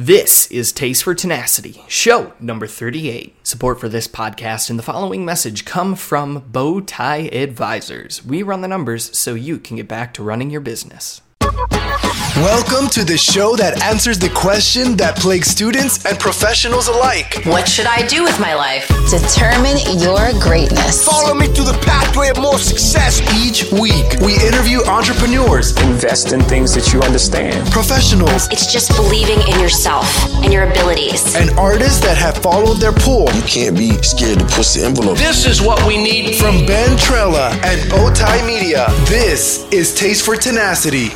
This is Taste for Tenacity, show number 38. Support for this podcast and the following message come from Bowtie Advisors. We run the numbers so you can get back to running your business. Welcome to the show that answers the question that plagues students and professionals alike. What should I do with my life? Determine your greatness. Follow me through the pathway of more success. Each week, we interview entrepreneurs, Invest in things that you understand. professionals, It's just believing in yourself and your abilities. and artists that have followed their pull. You can't be scared to push the envelope. This is what we need From Ben Trella and Bowtie Media, this is Taste for Tenacity.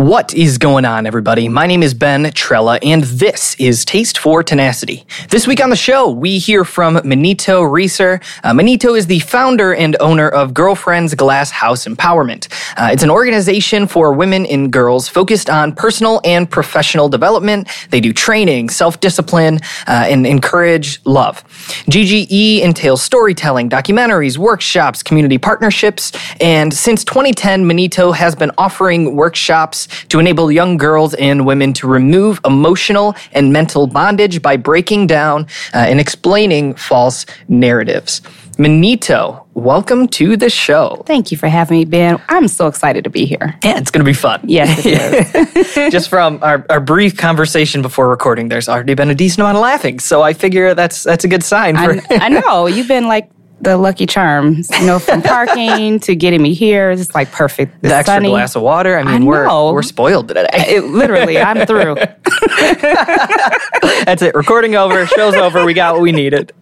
What is going on, everybody? My name is Ben Trella, and this is Taste for Tenacity. This week on the show, we hear from Manito Reeser. Uh, Manito is the founder and owner of Girlfriends Glass House Empowerment. Uh, it's an organization for women and girls focused on personal and professional development. They do training, self discipline, uh, and encourage love. GGE entails storytelling, documentaries, workshops, community partnerships, and since 2010, Manito has been offering workshops to enable young girls and women to remove emotional and mental bondage by breaking down uh, and explaining false narratives. Manito, welcome to the show. Thank you for having me, Ben. I'm so excited to be here. Yeah, it's going to be fun. Yes. Just from our, our brief conversation before recording, there's already been a decent amount of laughing. So I figure that's that's a good sign for I, I know you've been like the lucky charms, you know, from parking to getting me here. It's like perfect. It's the extra sunny. glass of water. I mean, I we're we're spoiled today. It, literally, I'm through. That's it. Recording over. Show's over. We got what we needed.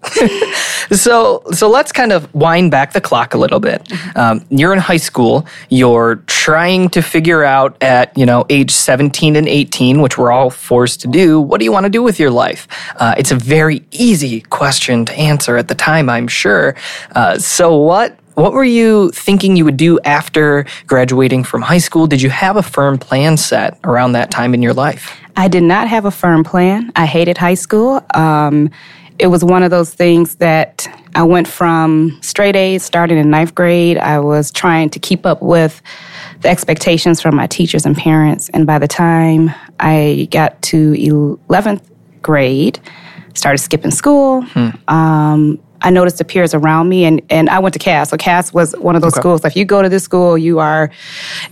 So so let's kind of wind back the clock a little bit. Um, you're in high school. You're trying to figure out at you know age 17 and 18, which we're all forced to do. What do you want to do with your life? Uh, it's a very easy question to answer at the time, I'm sure. Uh, so what? What were you thinking you would do after graduating from high school? Did you have a firm plan set around that time in your life? I did not have a firm plan. I hated high school. Um, it was one of those things that I went from straight A's starting in ninth grade. I was trying to keep up with the expectations from my teachers and parents. And by the time I got to 11th grade, started skipping school. Um, I noticed the peers around me, and, and I went to Cass. So Cass was one of those schools. If you go to this school, you are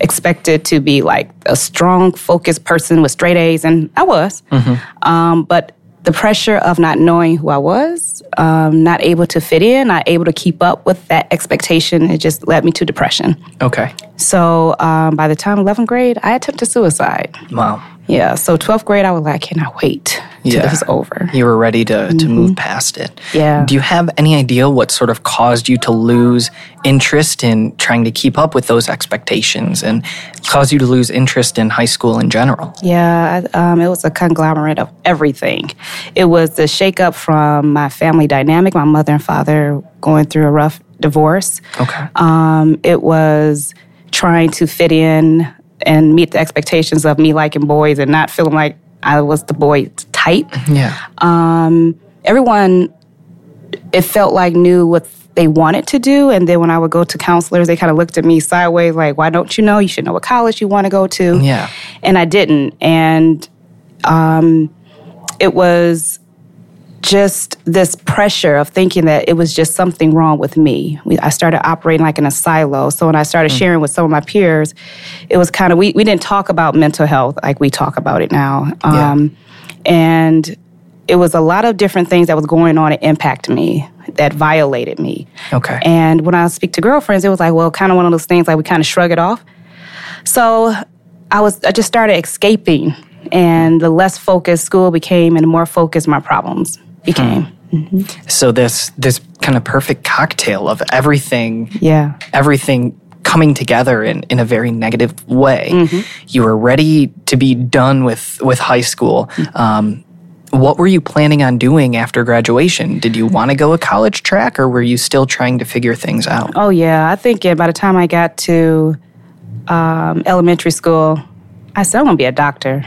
expected to be like a strong, focused person with straight A's, and I was. Um, but the pressure of not knowing who I was, um, not able to fit in, not able to keep up with that expectation, it just led me to depression. Okay. So um, by the time 11th grade, I attempted suicide. Wow. Yeah. So 12th grade, I was like, Can I cannot wait till Yeah. this is over. You were ready to, to move past it. Yeah. Do you have any idea what sort of caused you to lose interest in trying to keep up with those expectations and caused you to lose interest in high school in general? Yeah, um, it was a conglomerate of everything. It was the shakeup from my family dynamic, my mother and father going through a rough divorce. Okay. Um, it was trying to fit in and meet the expectations of me liking boys and not feeling like I was the boy type. yeah. Um, everyone, it felt like knew what they wanted to do, and then when I would go to counselors, they kind of looked at me sideways, like, "Why don't you know? You should know what college you want to go to." Yeah. and I didn't, and um, it was just this pressure of thinking that it was just something wrong with me. We, I started operating like in a silo. So when I started sharing with some of my peers, it was kind of we, we didn't talk about mental health like we talk about it now. Yeah. Um, and it was a lot of different things that was going on that impacted me, that violated me. Okay. And when I speak to girlfriends, it was like, well, kind of one of those things like we kind of shrug it off. So I was I just started escaping, and the less focused school became, and the more focused my problems became. So this this kind of perfect cocktail of everything Yeah. everything coming together in, in a very negative way. You were ready to be done with, with high school. Um, what were you planning on doing after graduation? Did you want to go a college track or were you still trying to figure things out? Oh yeah, I think uh, by the time I got to um, elementary school, I said, I want to be a doctor.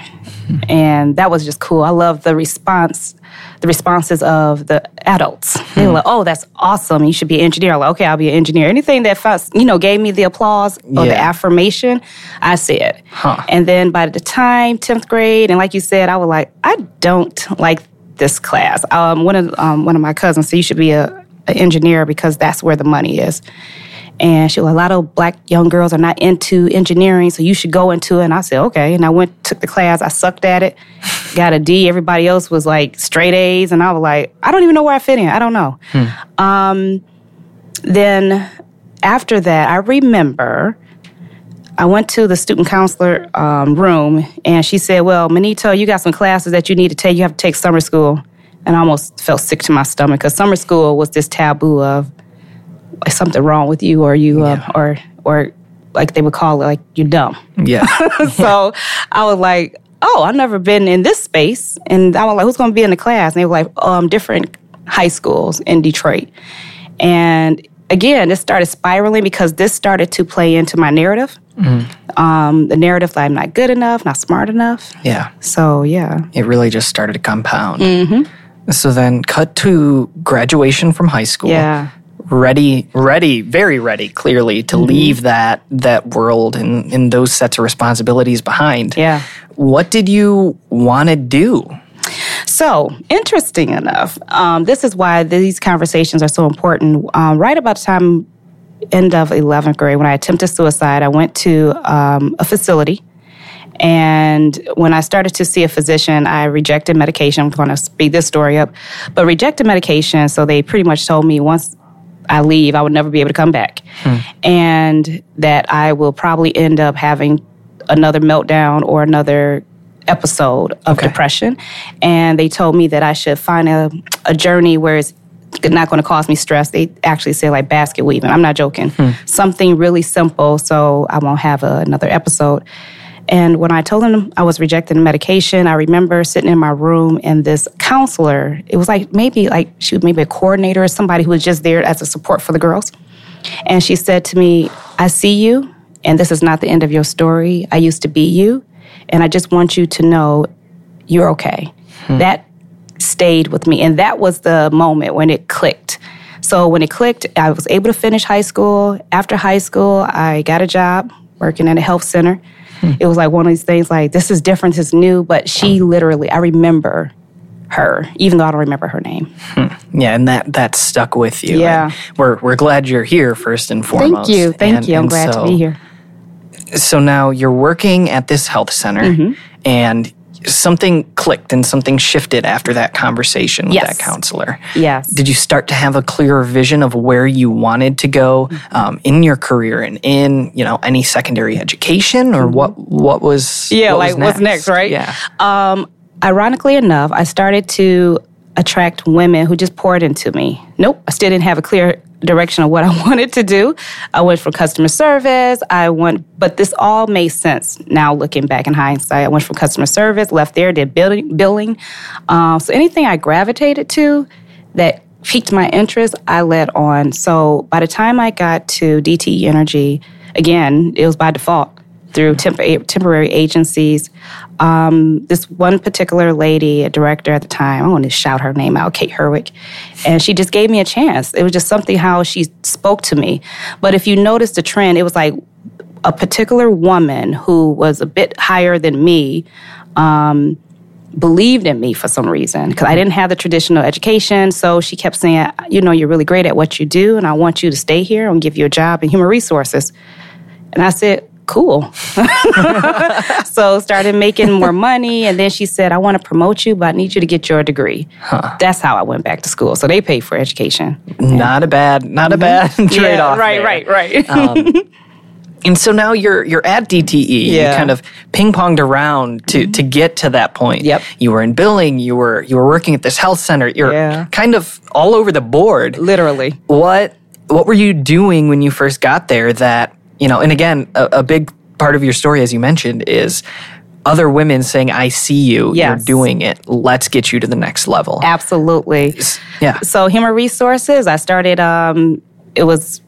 And that was just cool. I love the response, the responses of the adults. They were like, oh, that's awesome. You should be an engineer. I'm like, okay, I'll be an engineer. Anything that, first, you know, gave me the applause or the affirmation, I said. Huh. And then by the time 10th grade, and like you said, I was like, I don't like this class. Um, one, of, um, one of my cousins said, you should be a, an engineer because that's where the money is. And she was, a lot of black young girls are not into engineering, so you should go into it. And I said, okay. And I went, took the class. I sucked at it, got a D. Everybody else was like straight A's. And I was like, I don't even know where I fit in. I don't know. Um, then after that, I remember I went to the student counselor um, room and she said, Well, Manito, you got some classes that you need to take. You have to take summer school. And I almost felt sick to my stomach because summer school was this taboo of "Is something wrong with you or you, uh, or, or like they would call it, like you're dumb. Yeah. so I was like, oh, I've never been in this space. And I was like, who's going to be in the class? And they were like, um, different high schools in Detroit. And again, this started spiraling because this started to play into my narrative. Um, the narrative that I'm not good enough, not smart enough. yeah. So yeah, It really just started to compound. Mm-hmm. So then, cut to graduation from high school. yeah. Ready ready very ready clearly to Mm-hmm. leave that that world and, and those sets of responsibilities behind Yeah. what did you want to do So, interesting enough, um, this is why these conversations are so important. Um, right about the time, end of 11th grade, when I attempted suicide, I went to um, a facility. And when I started to see a physician, I rejected medication. I'm going to speed this story up, but rejected medication. So they pretty much told me once I leave, I would never be able to come back. Hmm. And that I will probably end up having another meltdown or another episode of Okay. depression. And they told me that I should find a, a journey where it's not going to cause me stress. They actually say like basket weaving. I'm not joking. Hmm. Something really simple so I won't have a, another episode. And when I told them I was rejecting the medication, I remember sitting in my room and this counselor, it was like maybe like she was maybe a coordinator or somebody who was just there as a support for the girls. And she said to me, I see you, and this is not the end of your story. I used to be you, and I just want you to know you're okay. Hmm. That stayed with me. And that was the moment when it clicked. So when it clicked, I was able to finish high school. After high school, I got a job working at a health center. It was like one of these things like, this is different, this is new, but she literally, I remember her, even though I don't remember her name. yeah and that that stuck with you Yeah. And we're we're glad you're here first and foremost Thank you. Thank And- you. I'm glad so, to be here. so now you're working at this health center Mm-hmm. and something clicked and something shifted after that conversation with Yes. that counselor Yes. did you start to have a clearer vision of where you wanted to go Mm-hmm. um, in your career and in you know any secondary education or what what was Mm-hmm. Yeah, what was like what's next, right? yeah Um, ironically enough, I started to attract women who just poured into me. Nope, I still didn't have a clear direction of what I wanted to do. I went for customer service. I went, but this all made sense now looking back in hindsight. I went from customer service, left there, did billing. billing. Um, so anything I gravitated to that piqued my interest, I led on. So by the time I got to DTE Energy, again, it was by default through temp- temporary agencies. Um, this one particular lady, a director at the time, I want to shout her name out, Kate Herwick, and she just gave me a chance. It was just something how she spoke to me. But if you notice the trend, it was like a particular woman who was a bit higher than me. Um, believed in me for some reason because I didn't have the traditional education. So she kept saying, you know, you're really great at what you do, and I want you to stay here and give you a job in human resources. And I said, cool. so started making more money, and then she said, I want to promote you, but I need you to get your degree. That's how I went back to school. So they paid for education. not a bad not a bad trade off Mm-hmm. right, right, right. and so now you're you're at DTE you Yeah. Mm-hmm. kind of ping ponged around to to get to that point Yep. you were in billing you were you were working at this health center you're Yeah. kind of all over the board Literally. what what were you doing when you first got there that you know and again a, a big part of your story as you mentioned is other women saying i see you Yes. you're doing it let's get you to the next level Absolutely. yeah So human resources, I started. Um, it was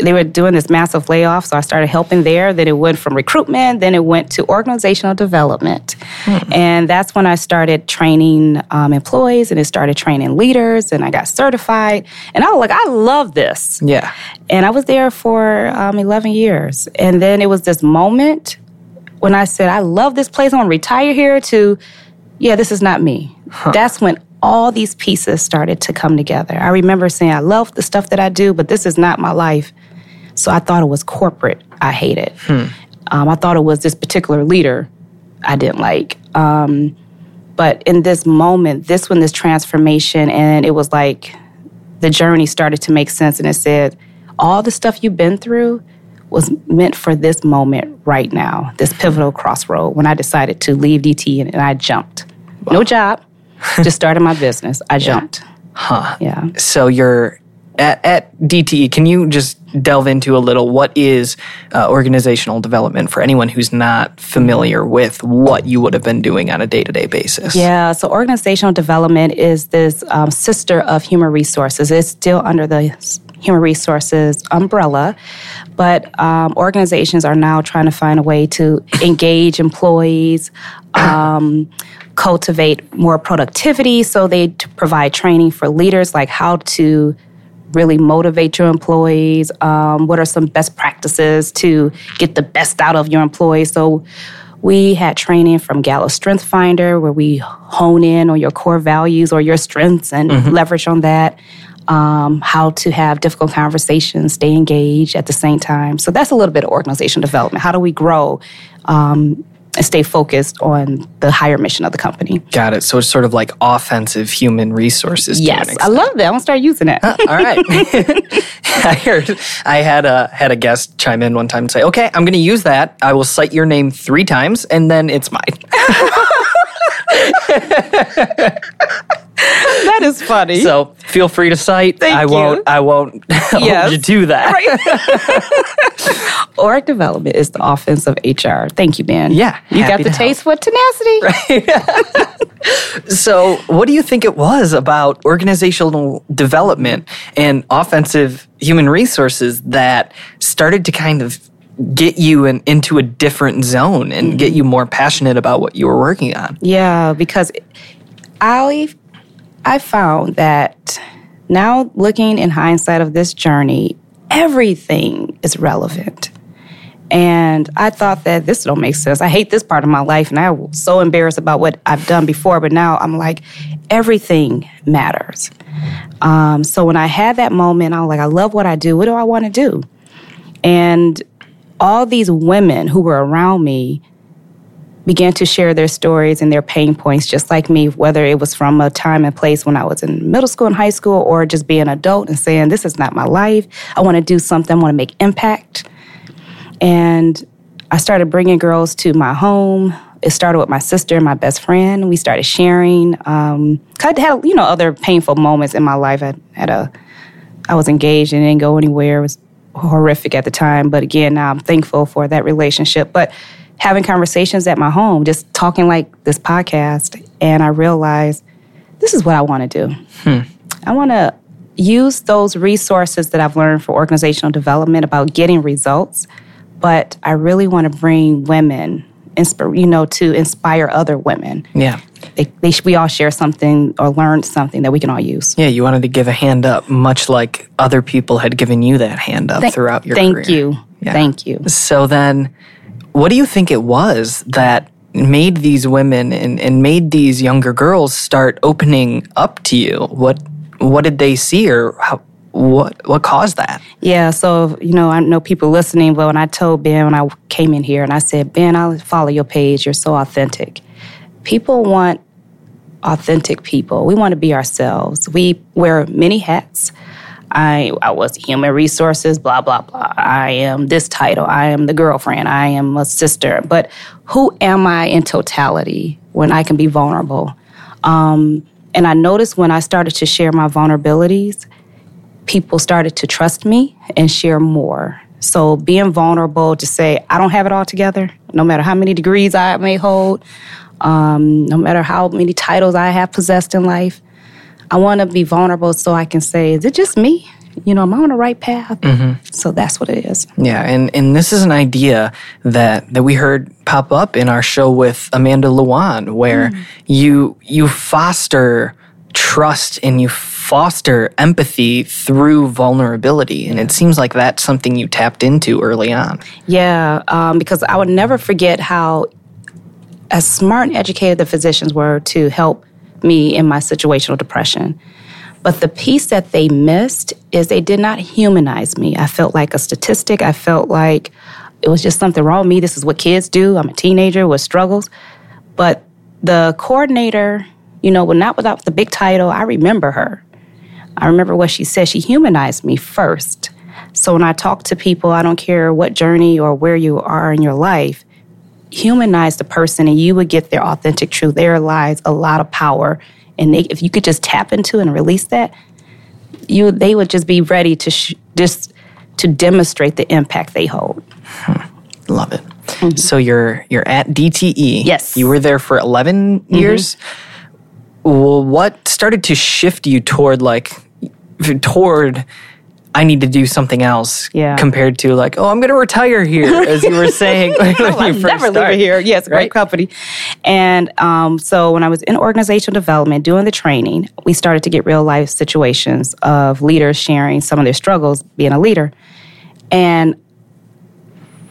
they were doing this massive layoff, so I started helping there. Then it went from recruitment, then it went to organizational development. And that's when I started training um, employees and it started training leaders, and I got certified. And I was like, I love this. Yeah. And I was there for um, 11 years. And then it was this moment when I said, I love this place, I want to retire here, to, yeah, this is not me. That's when all these pieces started to come together. I remember saying, I love the stuff that I do, but this is not my life. So I thought it was corporate I hated. Um, I thought it was this particular leader I didn't like. Um, but in this moment, this one, this transformation, and it was like the journey started to make sense. And it said, all the stuff you've been through was meant for this moment right now, this pivotal crossroad when I decided to leave DT and, and I jumped. No job, just started my business. I jumped. Huh. Yeah. So you're at, at DTE. Can you just delve into a little what is uh, organizational development for anyone who's not familiar with what you would have been doing on a day to day basis? Yeah, so organizational development is this um, sister of human resources. It's still under the human resources umbrella, but um, organizations are now trying to find a way to engage employees. Um, cultivate more productivity so they provide training for leaders like how to really motivate your employees um, what are some best practices to get the best out of your employees so we had training from Gallup Strength Finder where we hone in on your core values or your strengths and leverage on that. Um, how to have difficult conversations, stay engaged at the same time. So that's a little bit of organization development. How do we grow um, and stay focused on the higher mission of the company? Got it. So it's sort of like offensive human resources. Yes, I love that. I'm gonna start using it. All right. I heard I had a had a guest chime in one time and say, "Okay, I'm going to use that. I will cite your name three times, and then it's mine." that is funny. So feel free to cite. Thank I you. won't. I won't Yes. hold you to that. Org development is the offense of HR. Thank you, Ben. Yeah, you got the taste for tenacity. So, what do you think it was about organizational development and offensive human resources that started to kind of get you in, into a different zone and get you more passionate about what you were working on? Yeah, because I I found that now looking in hindsight of this journey, everything is relevant. And I thought that this don't make sense. I hate this part of my life, and I was so embarrassed about what I've done before. But now I'm like, everything matters. Um, so when I had that moment, I was like, I love what I do. What do I want to do? And all these women who were around me began to share their stories and their pain points just like me, whether it was from a time and place when I was in middle school and high school or just being an adult and saying, This is not my life. I want to do something, I want to make impact. And I started bringing girls to my home. It started with my sister and my best friend. We started sharing. Um, I had, you know, other painful moments in my life. I had a, I was engaged and didn't go anywhere. It was horrific at the time. But again, now I'm thankful for that relationship. But having conversations at my home, just talking like this podcast, and I realized this is what I want to do. Hmm. I want to use those resources that I've learned for organizational development about getting results, but I really want to bring women, inspire, you know, to inspire other women. Yeah. They, they, we all share something or learn something that we can all use. Yeah, you wanted to give a hand up, much like other people had given you that hand up throughout your thank career. you. Yeah. Thank you. So then, what do you think it was that made these women and, and made these younger girls start opening up to you? What what did they see, or how, what what caused that? Yeah, so you know, I know people listening, but when I told Ben when I came in here and I said, Ben, I'll follow your page. You're so authentic. People want authentic people. We want to be ourselves. We wear many hats. I I was human resources, blah blah blah. I am this title. I am the girlfriend. I am a sister. But who am I in totality when I can be vulnerable? Um, and I noticed when I started to share my vulnerabilities, people started to trust me and share more. So being vulnerable to say, I don't have it all together, no matter how many degrees I may hold, um, no matter how many titles I have possessed in life. I want to be vulnerable so I can say, is it just me? you know, am I on the right path? So that's what it is. Yeah, and, and this is an idea that, that we heard pop up in our show with Amanda Luan, where you you foster trust and you foster empathy through vulnerability. And it seems like that's something you tapped into early on. Yeah, um, because I would never forget how as smart and educated the physicians were to help me in my situational depression. But the piece that they missed is they did not humanize me. I felt like a statistic. I felt like it was just something wrong with me. This is what kids do. I'm a teenager with struggles. But the coordinator, you know, well, not without the big title, I remember her. I remember what she said. She humanized me first. So when I talk to people, I don't care what journey or where you are in your life, humanize the person and you would get their authentic truth. There lies a lot of power. And they, if you could just tap into and release that, you they would just be ready to sh- just to demonstrate the impact they hold. Hmm. Love it. Mm-hmm. So you're you're at DTE. Yes. You were there for 11 mm-hmm. years. Well, what started to shift you toward like toward I need to do something else Yeah. compared to like, oh, I'm going to retire here as you were saying when you first never leave started. here. Yes, great Right? company. And um, so when I was in organizational development doing the training, we started to get real life situations of leaders sharing some of their struggles being a leader. And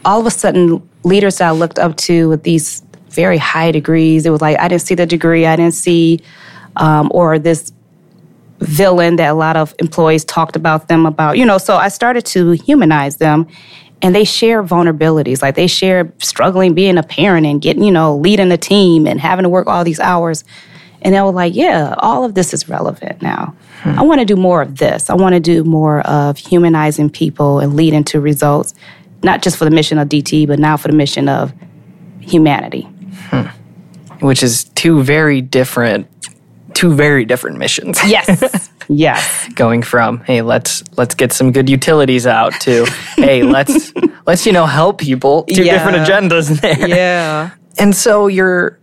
all of a sudden, leaders that I looked up to with these very high degrees, it was like, I didn't see the degree, I didn't see, um, or this villain that a lot of employees talked about them about, you know, so I started to humanize them and they share vulnerabilities. Like they share struggling being a parent and getting, you know, leading a team and having to work all these hours. And they were like, yeah, all of this is relevant now. I want to do more of this. I want to do more of humanizing people and leading to results, not just for the mission of DT, but now for the mission of humanity. Which is two very different two very different missions. Yes. yes. going from hey let's let's get some good utilities out to hey let's let's you know help people two Yeah. different agendas there Yeah. and so you're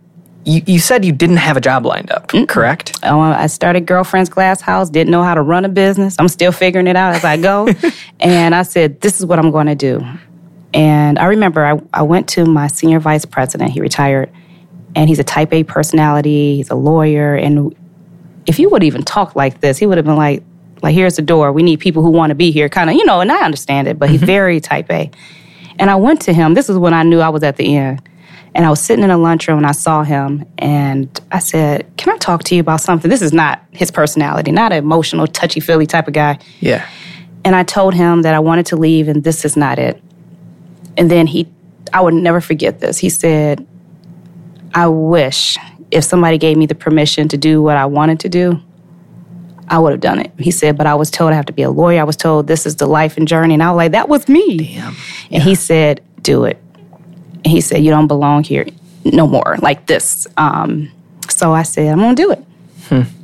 you, you said you didn't have a job lined up correct Um, I started Girlfriend's Glass House, didn't know how to run a business. I'm still figuring it out as I go. and I said, this is what I'm going to do. And I remember I, I went to my senior vice president, he retired, and he's a type A personality, he's a lawyer. And if you would even talk like this, he would have been like, like, here's the door. We need people who want to be here, kind of, you know, and I understand it, but he's mm-hmm. very type A. And I went to him. This is when I knew I was at the end. And I was sitting in a lunchroom and I saw him and I said, Can I talk to you about something? This is not his personality, not an emotional, touchy feely type of guy. yeah And I told him that I wanted to leave and this is not it. And then he, I would never forget this. He said, I wish if somebody gave me the permission to do what I wanted to do, I would have done it. He said, but I was told I have to be a lawyer. I was told this is the life and journey. And I was like, that was me. And he said, do it. And he said, you don't belong here no more like this. Um, so I said, I'm going to do it.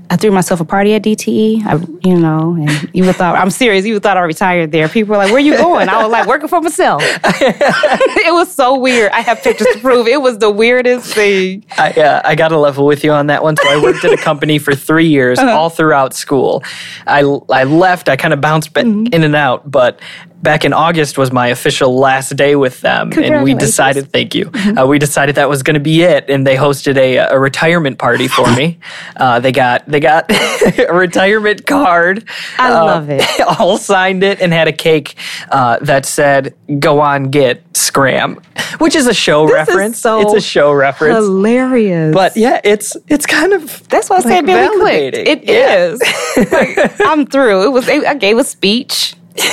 I threw myself a party at DTE. I, you know, and you would thought I'm serious. You would thought I retired there. People were like, "Where are you going?" I was like, "Working for myself." it was so weird. I have pictures to prove. It was the weirdest thing. I, uh, I got a level with you on that one. So I worked at a company for three years, all throughout school. I, I left. I kind of bounced ba- in and out, but back in August was my official last day with them, and we decided. Thank you. Uh, we decided that was going to be it, and they hosted a, a retirement party for me. Uh, they got they got a retirement card. I uh, love it. all signed it and had a cake uh, that said "Go on, get Scram," which is a show This is reference. so it's a show reference. Hilarious. But yeah, it's it's kind of That's why I like, said Billy clicked. It Yeah. is. Like, I'm through. It was. I gave a speech.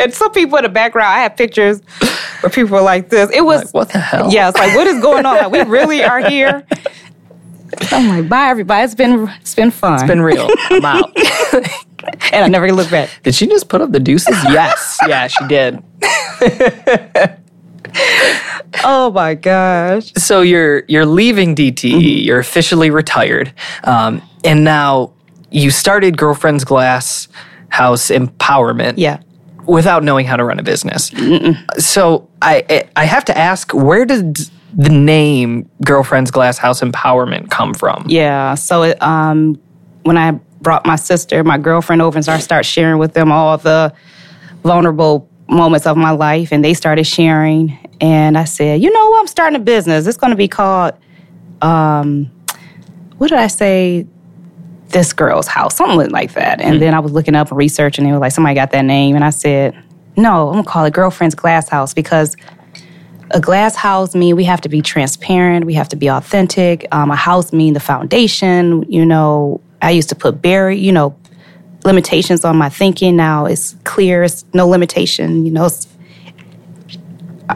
And some people in the background, I have pictures where people were like this. It was Like, what the hell? Yeah, it's like what is going on? Like, we really are here. I'm like, bye everybody. It's been it's been fun. It's been real. I'm out. and I never look back. did she just put up the deuces? Yes. Yeah, she did. Oh my gosh. So you're you're leaving DTE. You're officially retired, um, and now you started Girlfriend's Glass House Empowerment. Yeah. Without knowing how to run a business. So I I have to ask, where did the name Girlfriend's Glass House Empowerment come from? Yeah. So it, um, when I brought my sister, my girlfriend over and started start sharing with them all the vulnerable moments of my life and they started sharing and I said, "You know? I'm starting a business. It's going to be called um what did I say? This girl's house, something like that." And then I was looking up and researching and they were like, "Somebody got that name." And I said, "No, I'm going to call it Girlfriend's Glass House because a glass house mean we have to be transparent we have to be authentic. Um, a house mean the foundation you know. I used to put barrier you know limitations on my thinking. Now it's clear it's no limitation you know.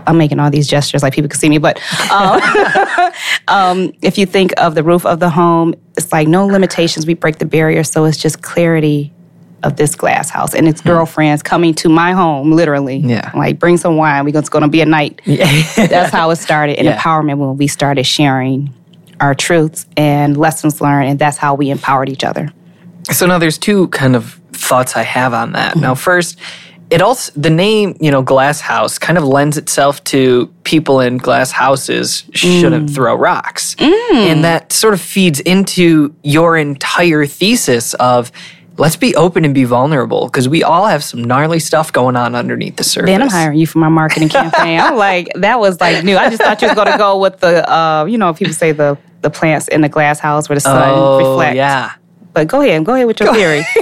I'm making all these gestures like people can see me but um, um, if you think of the roof of the home it's like no limitations. We break the barrier so it's just clarity of this glass house. And its hmm. girlfriends coming to my home literally. Yeah. like bring some wine. We're going to be a night. That's how it started. In Yeah. empowerment when we started sharing our truths and lessons learned and that's how we empowered each other. So now there's two kind of thoughts I have on that. Mm-hmm. Now, first, it also the name you know glass house kind of lends itself to people in glass houses shouldn't mm. throw rocks, mm. and that sort of feeds into your entire thesis of. Let's be open and be vulnerable because we all have some gnarly stuff going on underneath the surface. then i'm hiring you for my marketing campaign i'm like that was like new i just thought you was going to go with the uh, you know people say the the plants in the glass house where the sun Oh, reflects yeah. but go ahead go ahead with your theory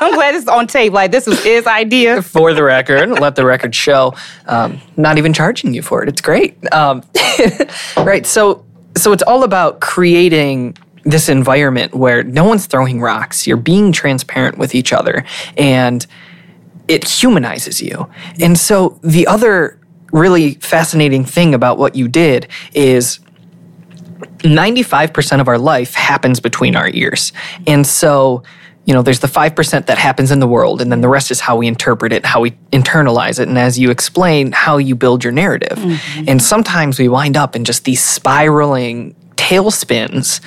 i'm glad it's on tape like this was his idea for the record, let the record show. Um, not even charging you for it. It's great. Um, right. So, so it's all about creating this environment where no one's throwing rocks. You're being transparent with each other, and it humanizes you. And so, the other really fascinating thing about what you did is 95% of our life happens between our ears. And so, you know, there's the 5% that happens in the world, and then the rest is how we interpret it, how we internalize it, and as you explain, how you build your narrative. Mm-hmm. And sometimes we wind up in just these spiraling tailspins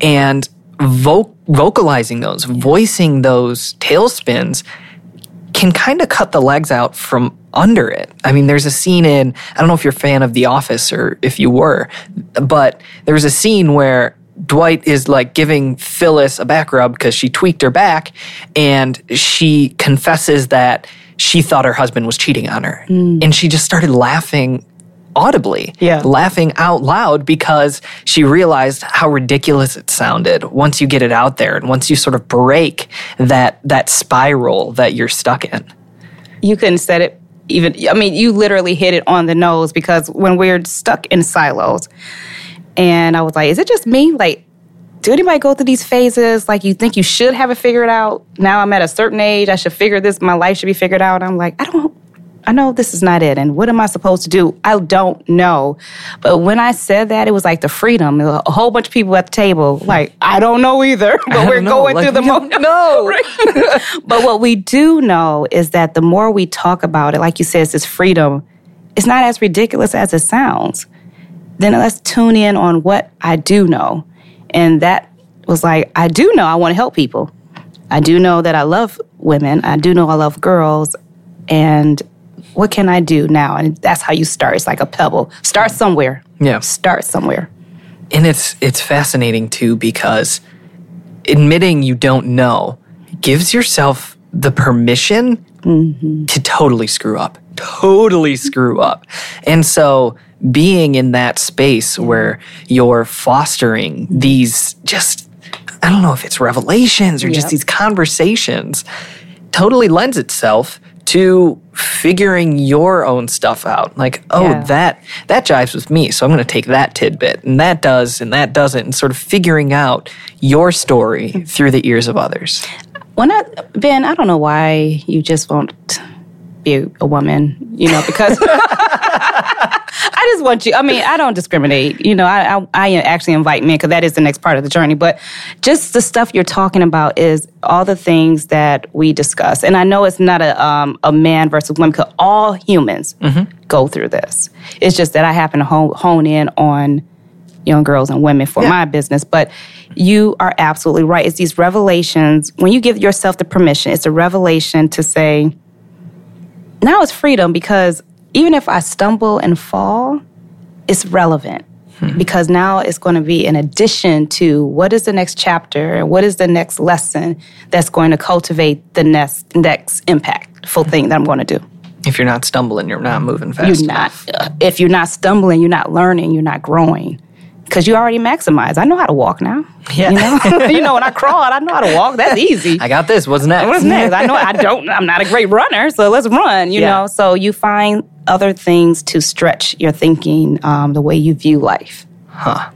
and vo- vocalizing those, voicing those tailspins can kind of cut the legs out from under it. I mean, there's a scene in, I don't know if you're a fan of The Office or if you were, but there's a scene where Dwight is like giving Phyllis a back rub because she tweaked her back and she confesses that she thought her husband was cheating on her. Mm. And she just started laughing audibly, Yeah. laughing out loud because she realized how ridiculous it sounded once you get it out there and once you sort of break that that spiral that you're stuck in. you couldn't set it even i mean you literally hit it on the nose because when we're stuck in silos and i was like is it just me like do anybody go through these phases like you think you should have it figured out now i'm at a certain age i should figure this my life should be figured out i'm like i don't i know this is not it and what am i supposed to do i don't know but when i said that it was like the freedom a whole bunch of people at the table like i don't know either but we're know, going like, through the moment know. but what we do know is that the more we talk about it, like you said, it's this freedom, it's not as ridiculous as it sounds. Then let's tune in on what I do know. And that was like, I do know I want to help people. I do know that I love women. I do know I love girls. And what can I do now? And that's how you start. It's like a pebble. Start somewhere. Yeah. Start somewhere. And it's it's fascinating too because admitting you don't know gives yourself the permission mm-hmm. to totally screw up. Totally screw up. And so being in that space where you're fostering these just I don't know if it's revelations or just these conversations totally lends itself to figuring your own stuff out. Like, oh, Yeah. that that jives with me, so I'm going to take that tidbit, and that does, and that doesn't, and sort of figuring out your story through the ears of others. When I, Ben, I don't know why you just won't be a woman, you know, because I just want you, I mean, I don't discriminate. You know, I, I, I actually invite men because that is the next part of the journey. But just the stuff you're talking about is all the things that we discuss. And I know it's not a, um, a man versus woman because all humans go through this. It's just that I happen to hone, hone in on young girls and women for my business. But you are absolutely right. It's these revelations. When you give yourself the permission, it's a revelation to say, now it's freedom because even if I stumble and fall, it's relevant. because now it's going to be an addition to what is the next chapter and what is the next lesson that's going to cultivate the next next impactful thing that I'm going to do. If you're not stumbling, you're not moving fast. You're not. uh, if you're not stumbling, you're not learning. You're not growing. Because you already maximize. I know how to walk now. Yeah. You know, you know when I crawled, I know how to walk. That's easy. I got this. What's next? What's next? I know I don't. I'm not a great runner, so let's run. You Yeah. know, so you find other things to stretch your thinking, um, the way you view life. Huh.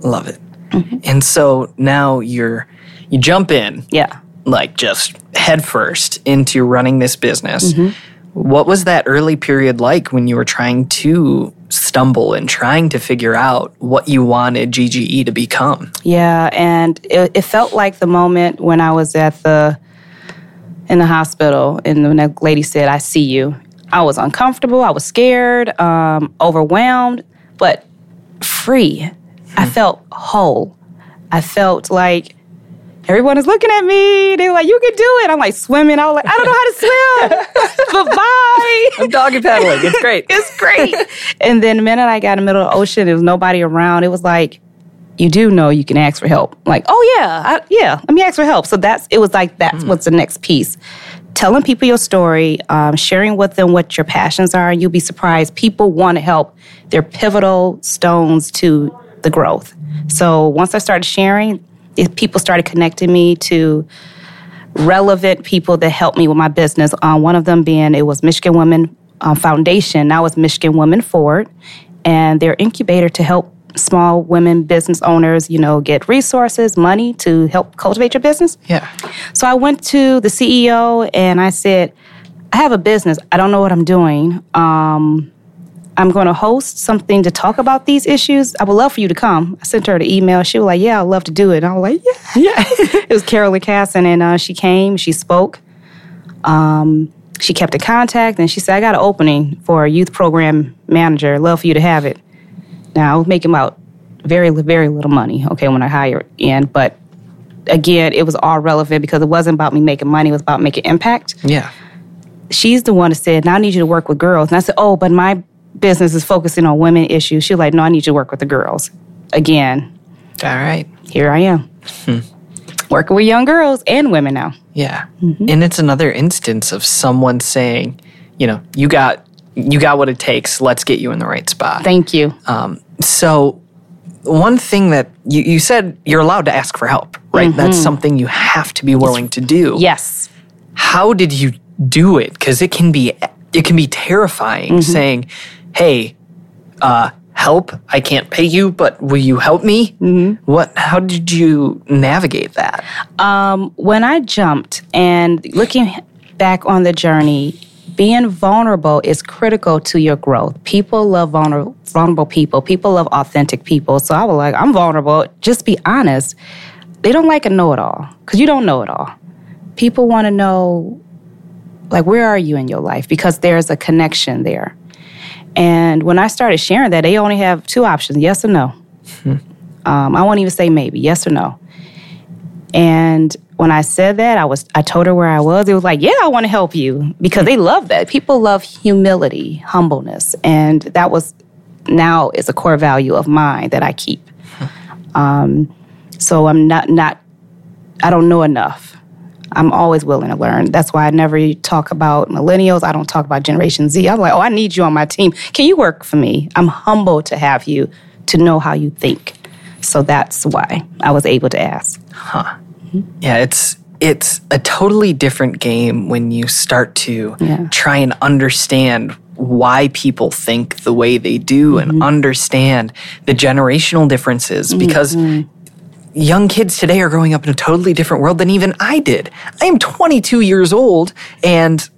Love it. Mm-hmm. And so now you're you jump in Yeah. like just headfirst into running this business. Mm-hmm. What was that early period like when you were trying to stumble and trying to figure out what you wanted GGE to become? Yeah, and it, it felt like the moment when I was at the in the hospital, and that lady said, "I see you." I was uncomfortable. I was scared, um, overwhelmed, but free. I felt whole. I felt like everyone is looking at me. They were like, "You can do it." I'm like swimming. I was like, "I don't know how to swim," but bye. I'm doggy paddling. It's great. it's great. and then the minute I got in the middle of the ocean, there was nobody around. It was like, you do know you can ask for help. Like, oh yeah, I, yeah, let me ask for help. So that's it was like that's what's the next piece. Telling people your story, um, sharing with them what your passions are, and you'll be surprised. People want to help. They're pivotal stones to the growth. So once I started sharing, people started connecting me to relevant people that helped me with my business. Uh, one of them being it was Michigan Women um, Foundation. Now it's Michigan Women Forward, and their incubator to help small women business owners, you know, get resources, money to help cultivate your business. Yeah. So I went to the CEO and I said, I have a business. I don't know what I'm doing. Um, I'm going to host something to talk about these issues. I would love for you to come. I sent her the email. She was like, Yeah, I'd love to do it. And I was like, Yeah. Yeah. it was Carolyn Cassin, and uh, she came, she spoke. Um, she kept in contact, and she said, I got an opening for a youth program manager. Love for you to have it. Now, I was making about very, very little money, okay, when I hired in, but again, it was all relevant because it wasn't about me making money, it was about making impact Yeah. she's the one that said, "Now I need you to work with girls." And I said, "Oh, but my business is focusing on women issues." She was like, "No, I need you to work with the girls." Again, All right. here I am, Hmm. working with young girls and women now. Yeah. And it's another instance of someone saying, you know, you got you got what it takes. Let's get you in the right spot. Thank you. Um, so one thing that you, you said you're allowed to ask for help, right? Mm-hmm. That's something you have to be willing to do. yes. How did you do it? Because it can be it can be terrifying mm-hmm. saying, "Hey, uh, help! I can't pay you, but will you help me?" Mm-hmm. What? How did you navigate that? Um, when I jumped and looking back on the journey, being vulnerable is critical to your growth. People love vulnerable, vulnerable people. People love authentic people. So I was like, I'm vulnerable. Just be honest. They don't like a know it all because you don't know it all. People want to know, like, where are you in your life? Because there's a connection there. And when I started sharing that, they only have two options yes or no. Um, I won't even say maybe, yes or no. And when I said that, I was I told her where I was. It was like, yeah, I want to help you because they love that. People love humility, humbleness, and that was now is a core value of mine that I keep. Um, so I'm not not I don't know enough. I'm always willing to learn. That's why I never talk about millennials. I don't talk about Generation Z. I'm like, oh, I need you on my team. Can you work for me? I'm humbled to have you to know how you think. So that's why I was able to ask. Huh. Yeah, it's it's a totally different game when you start to Yeah. try and understand why people think the way they do and mm-hmm. understand the generational differences mm-hmm. because young kids today are growing up in a totally different world than even I did. I am 22 years old and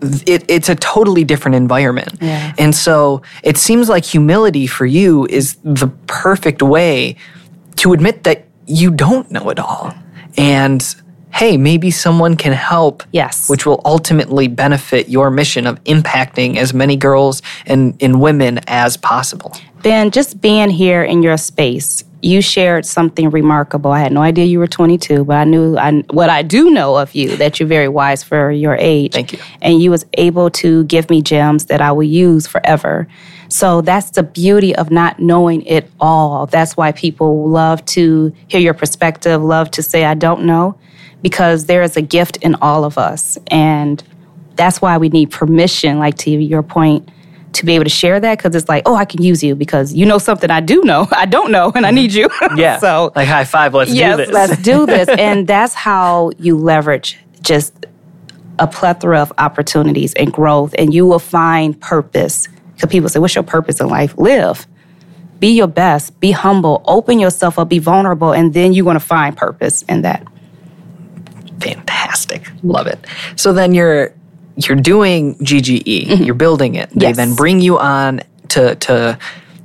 it, it's a totally different environment. Yeah. And so it seems like humility for you is the perfect way to admit that you don't know it all. And hey, maybe someone can help. Yes. Which will ultimately benefit your mission of impacting as many girls and, and women as possible. Ben, just being here in your space, you shared something remarkable. I had no idea you were 22, but I knew I, what I do know of you that you're very wise for your age. Thank you. And you was able to give me gems that I will use forever. So that's the beauty of not knowing it all. That's why people love to hear your perspective, love to say I don't know because there is a gift in all of us and that's why we need permission like to your point to be able to share that because it's like, oh, I can use you because you know something I do know, I don't know, and I need you. Yeah. so like high five, let's yes, do this. let's do this, and that's how you leverage just a plethora of opportunities and growth, and you will find purpose. Because people say, "What's your purpose in life?" Live. Be your best. Be humble. Open yourself up. Be vulnerable, and then you're going to find purpose in that. Fantastic. Love it. So then you're you're doing GGE, you're building it. They Mm-hmm. Yes. then bring you on to to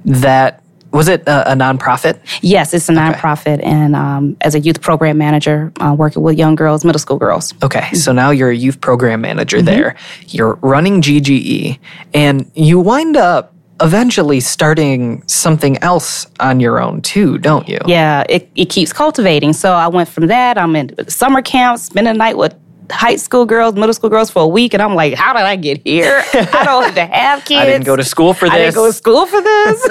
that was it a, a nonprofit? Yes, it's a nonprofit, and um, as a youth program manager, uh, working with young girls, middle school girls. Okay, so now you're a youth program manager there. You're running GGE, and you wind up eventually starting something else on your own too, don't you? Yeah, it, it keeps cultivating. So I went from that. I'm in summer camp, spending the night with high school girls, middle school girls for a week, and I'm like, how did I get here? I don't have to have kids. I didn't go to school for this. I didn't go to school for this.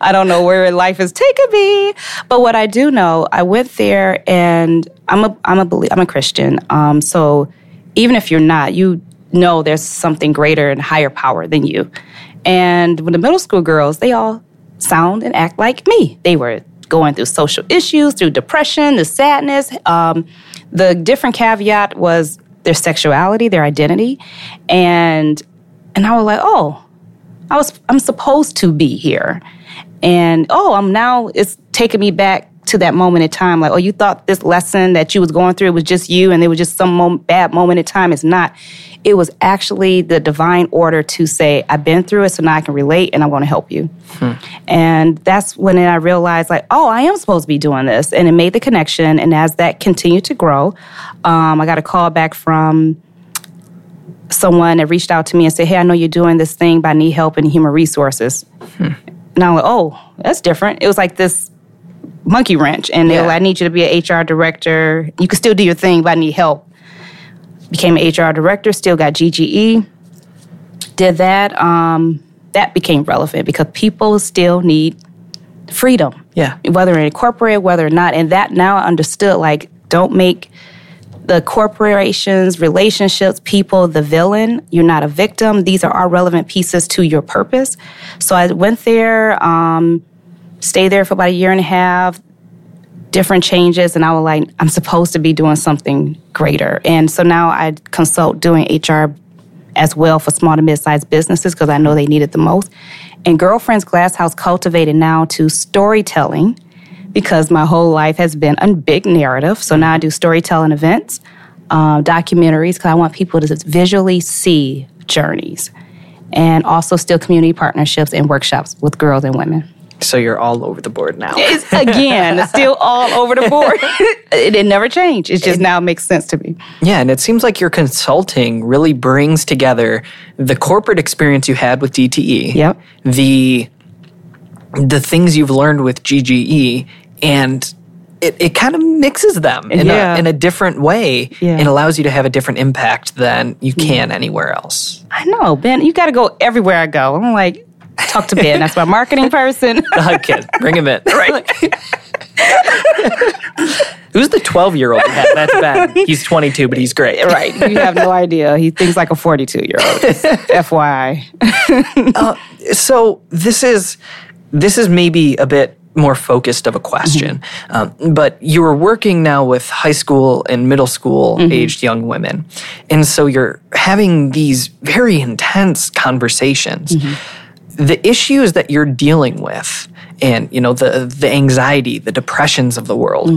I don't know where life has taken me. But what I do know, I went there and I'm a I'm a I'm a Christian. Um, so even if you're not, you know there's something greater and higher power than you. And when the middle school girls, they all sound and act like me. They were going through social issues, through depression, the sadness. Um, the different caveat was their sexuality, their identity, and and I was like, oh, I was I'm supposed to be here. And oh, I'm now it's taking me back to that moment in time. Like, oh, you thought this lesson that you was going through was just you and it was just some mom- bad moment in time. It's not. It was actually the divine order to say, I've been through it, so now I can relate and I'm going to help you. And that's when I realized, like, oh, I am supposed to be doing this. And it made the connection. And as that continued to grow, um, I got a call back from someone that reached out to me and said, Hey, I know you're doing this thing, but I need help in human resources. And I'm like, Oh, that's different. It was like this monkey wrench. And they were like, I need you to be an HR director. You can still do your thing, but I need help. Became an HR director, still got GGE. Did that. Um, that became relevant because people still need freedom. Yeah. Whether in corporate, whether or not. And that now I understood like, don't make the corporations, relationships, people, the villain. You're not a victim. These are all relevant pieces to your purpose. So I went there, um, stayed there for about a year and a half, different changes, and I was like, I'm supposed to be doing something greater. And so now I consult doing HR as well for small to mid-sized businesses because I know they need it the most. And Girlfriends Glass House cultivated now to storytelling because my whole life has been a big narrative. So now I do storytelling events, uh, documentaries, because I want people to visually see journeys, and also still community partnerships and workshops with girls and women. So you're all over the board now. It's again, still all over the board. it, it never changed. It just now makes sense to me. Yeah, and it seems like your consulting really brings together the corporate experience you had with DTE, Yep. the the things you've learned with GGE, and it, it kind of mixes them in, Yeah. a, in a different way Yeah. and allows you to have a different impact than you can anywhere else. I know, Ben. You got to go everywhere I go. I'm like, talk to Ben. That's my marketing person. the hug kid. bring him in. Right. Who's the 12 year old? That's Ben. He's 22, but he's great. right. You have no idea. He thinks like a 42 year old. FYI. Uh, so this is this is maybe a bit more focused of a question mm-hmm. um, but you are working now with high school and middle school mm-hmm. aged young women and so you're having these very intense conversations mm-hmm. The issues that you're dealing with and you know the the anxiety the depressions of the world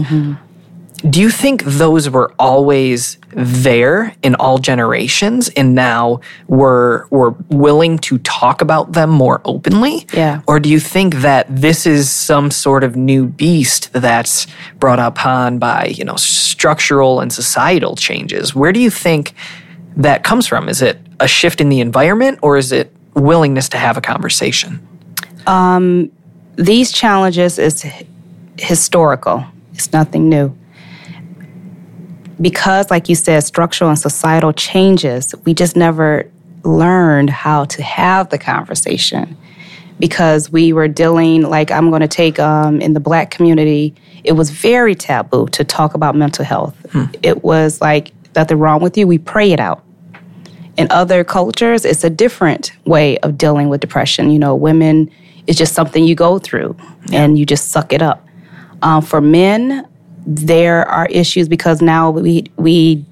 do you think those were always there in all generations and now we're, we're willing to talk about them more openly? Yeah. Or do you think that this is some sort of new beast that's brought upon by, you know, structural and societal changes? Where do you think that comes from? Is it a shift in the environment or is it willingness to have a conversation? These challenges is historical. It's nothing new. Because, like you said, structural and societal changes, we just never learned how to have the conversation because we were dealing, like, I'm going to take um, in the black community, it was very taboo to talk about mental health. It was like, nothing wrong with you, we pray it out. In other cultures, it's a different way of dealing with depression. You know, women, it's just something you go through and you just suck it up. Um, for men, there are issues because now we we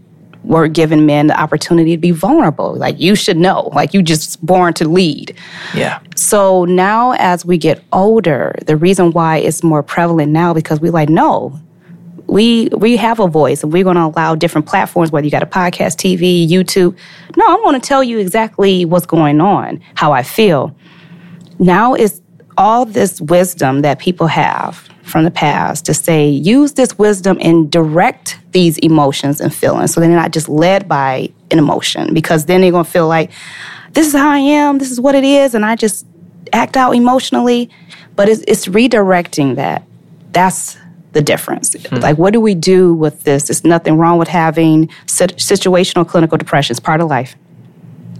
were giving men the opportunity to be vulnerable. Like you should know, like you just born to lead. Yeah. So now, as we get older, the reason why it's more prevalent now because we're like, no, we we have a voice, and we're going to allow different platforms. Whether you got a podcast, TV, YouTube. No, I want to tell you exactly what's going on, how I feel. Now is all this wisdom that people have from the past to say, use this wisdom and direct these emotions and feelings, so they're not just led by an emotion, because then they're going to feel like this is how I am, this is what it is, and I just act out emotionally. But it's, it's redirecting that. That's the difference. Hmm. Like, what do we do with this? There's nothing wrong with having situational clinical depression. It's part of life.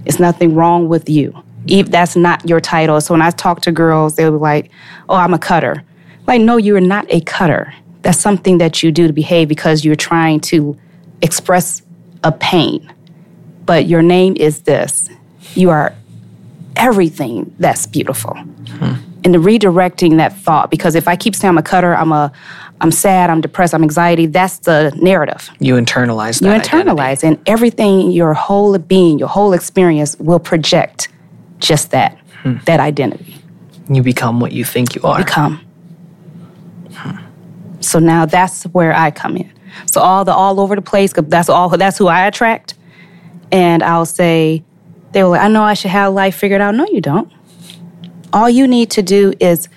It's nothing wrong with you. If that's not your title. So when I talk to girls, they'll be like, oh, I'm a cutter. Like, no, you're not a cutter. That's something that you do to behave because you're trying to express a pain. But your name is this. You are everything that's beautiful. Hmm. And the redirecting that thought, because if I keep saying I'm a cutter, I'm a I'm sad, I'm depressed, I'm anxiety, that's the narrative. You internalize that. You identity. internalize, and everything, your whole being, your whole experience will project just that, hmm. that identity. You become what you think you are. Become. Hmm. So now that's where I come in. So all the all over the place, that's all. That's who I attract. And I'll say, they were like, I know I should have life figured out. No, you don't. All you need to do is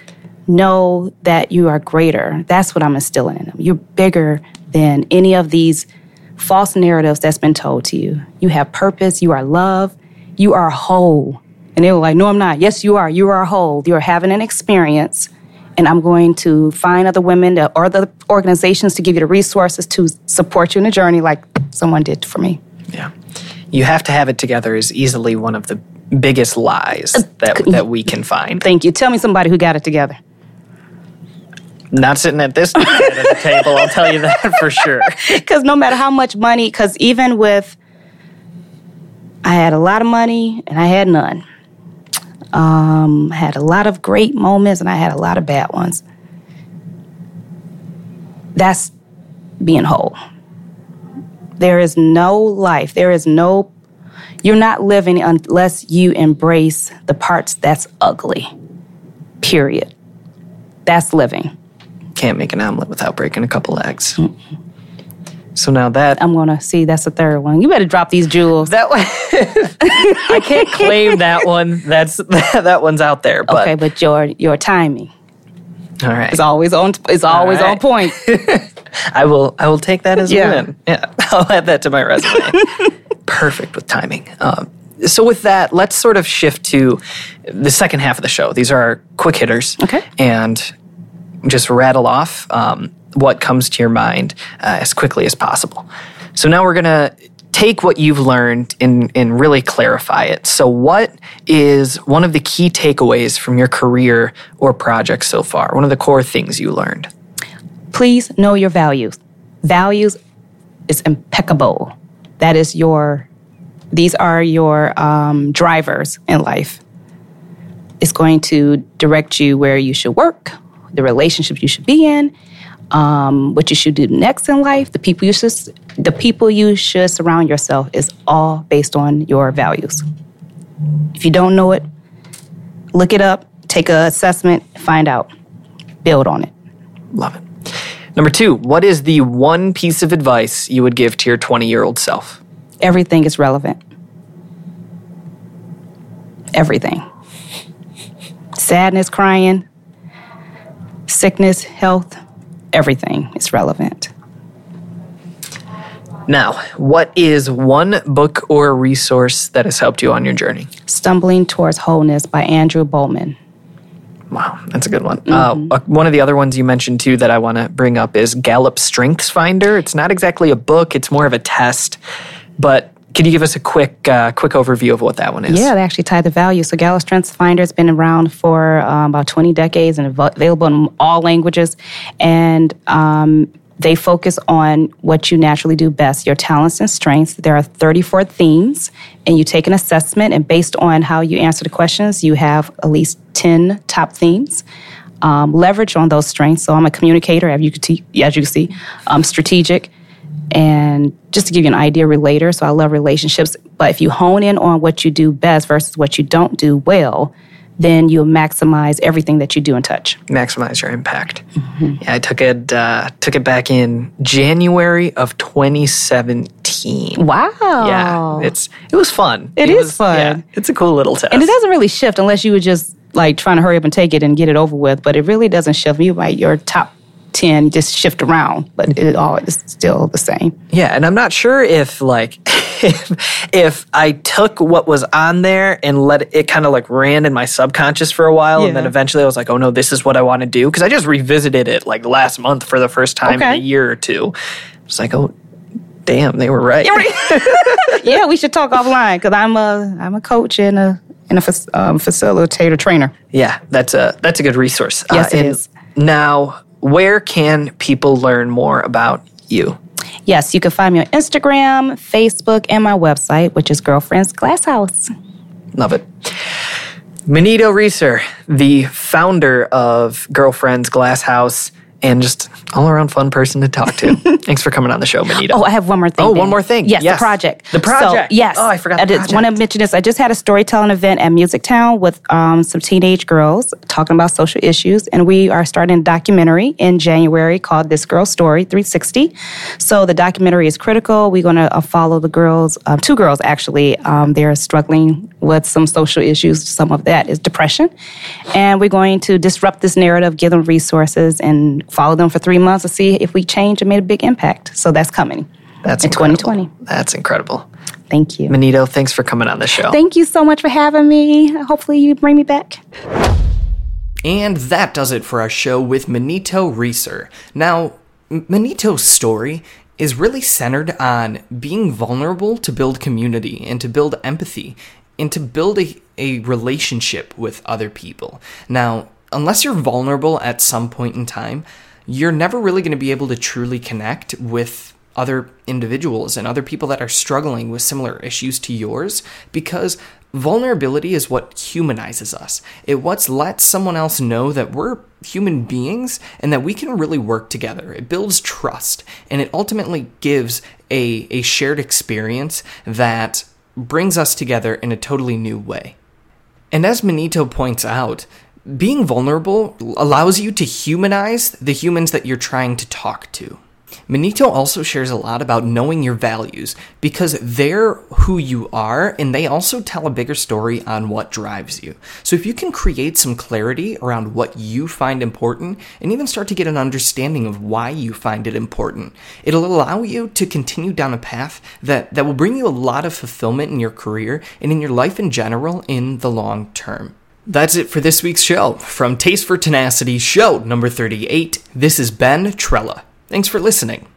know that you are greater. That's what I'm instilling in them. You're bigger than any of these false narratives that's been told to you. You have purpose, you are love, you are whole. And they were like, No, I'm not. Yes, you are. You are whole. You're having an experience. And I'm going to find other women to- or other organizations to give you the resources to support you in the journey, like someone did for me. Yeah. You have to have it together is easily one of the biggest lies uh, that, that we can find. Thank you. Tell me somebody who got it together. Not sitting at this of the table, I'll tell you that for sure. Because no matter how much money, because even with, I had a lot of money and I had none. Um, I had a lot of great moments and I had a lot of bad ones. That's being whole. There is no life. There is no, you're not living unless you embrace the parts that's ugly. Period. That's living. Can't make an omelet without breaking a couple eggs. So now that I'm gonna see that's the third one. You better drop these jewels. that one, I can't claim that one. That's that one's out there. But okay, but your your timing all right, is always on. Is always right. on point. I will. I will take that as Yeah. a win. Yeah, I'll add that to my resume. Perfect with timing. Um, so with that, let's sort of shift to the second half of the show. These are our quick hitters. Okay. And just rattle off um, what comes to your mind uh, as quickly as possible. So now we're gonna take what you've learned and, and really clarify it. So, what is one of the key takeaways from your career or project so far? One of the core things you learned? Please know your values. Values is impeccable. That is your. These are your um, drivers in life. It's going to direct you where you should work, the relationship you should be in, um, what you should do next in life, the people you should, the people you should surround yourself is all based on your values. If you don't know it, look it up, take an assessment, find out, build on it. Love it. Number two, what is the one piece of advice you would give to your 20 year old self? Everything is relevant. Everything. Sadness, crying, sickness, health, everything is relevant. Now, what is one book or resource that has helped you on your journey? Stumbling Towards Wholeness by Andrew Bauman. Wow, that's a good one. Uh, uh, one of the other ones you mentioned too that I want to bring up is Gallup Strengths Finder. It's not exactly a book; it's more of a test. But can you give us a quick, uh, quick overview of what that one is? Yeah, they actually tie the value. So Gallup Strengths Finder has been around for um, about 20 decades and available in all languages. And um, they focus on what you naturally do best, your talents and strengths. There are 34 themes, and you take an assessment, and based on how you answer the questions, you have at least 10 top themes. Um, leverage on those strengths. So I'm a communicator, as you can, t- as you can see, um, strategic, and just to give you an idea, relator. So I love relationships. But if you hone in on what you do best versus what you don't do well, then you'll maximize everything that you do and touch. maximize your impact. Yeah, I took it uh, took it back in January of 2017. Wow. Yeah, it's it was fun. It It is was- fun. yeah, it's a cool little test. And it doesn't really shift unless you were just like trying to hurry up and take it and get it over with. But it really doesn't shift. You might your top ten just shift around, but it all is still the same. Yeah, and I'm not sure if like if, if I took what was on there and let it, it kind of like ran in my subconscious for a while, and then eventually I was like, oh no, this is what I want to do because I just revisited it like last month for the first time in a year or two. It's like, oh, damn, they were right. yeah, we should talk offline because I'm a I'm a coach and a and a um, facilitator trainer. Yeah, that's a that's a good resource. Uh, Yes, it and is. Now, where can people learn more about you? Yes, you can find me on Instagram, Facebook, and my website, which is Girlfriends Glass House. Love it. Manito Reeser, the founder of Girlfriends Glass House, and just all around fun person to talk to. Thanks for coming on the show, Manito. Oh, I have one more thing. Oh, Ben. one more thing. Yes, Yes. the project. The project. So, yes. Oh, I forgot I just want to mention this. I just had a storytelling event at Music Town with um, some teenage girls talking about social issues, and we are starting a documentary in January called "This Girl Story 360." So the documentary is critical. We're going to uh, follow the girls, um, two girls actually. Um, they're struggling with some social issues. Some of that is depression, and we're going to disrupt this narrative, give them resources, and follow them for three months to see if we changed and made a big impact. So that's coming. That's in incredible. 2020. That's incredible. Thank you. Manito, thanks for coming on the show. Thank you so much for having me. Hopefully, you bring me back. And that does it for our show with Manito Reeser. Now, Manito's story is really centered on being vulnerable to build community and to build empathy and to build a, a relationship with other people. Now, unless you're vulnerable at some point in time, you're never really going to be able to truly connect with other individuals and other people that are struggling with similar issues to yours because vulnerability is what humanizes us. It what lets someone else know that we're human beings and that we can really work together. It builds trust and it ultimately gives a, a shared experience that brings us together in a totally new way. And as Manito points out, being vulnerable allows you to humanize the humans that you're trying to talk to. Manito also shares a lot about knowing your values because they're who you are and they also tell a bigger story on what drives you. So if you can create some clarity around what you find important and even start to get an understanding of why you find it important, it'll allow you to continue down a path that, that will bring you a lot of fulfillment in your career and in your life in general in the long term. That's it for this week's show. From Taste for Tenacity, show number 38, this is Ben Trella. Thanks for listening.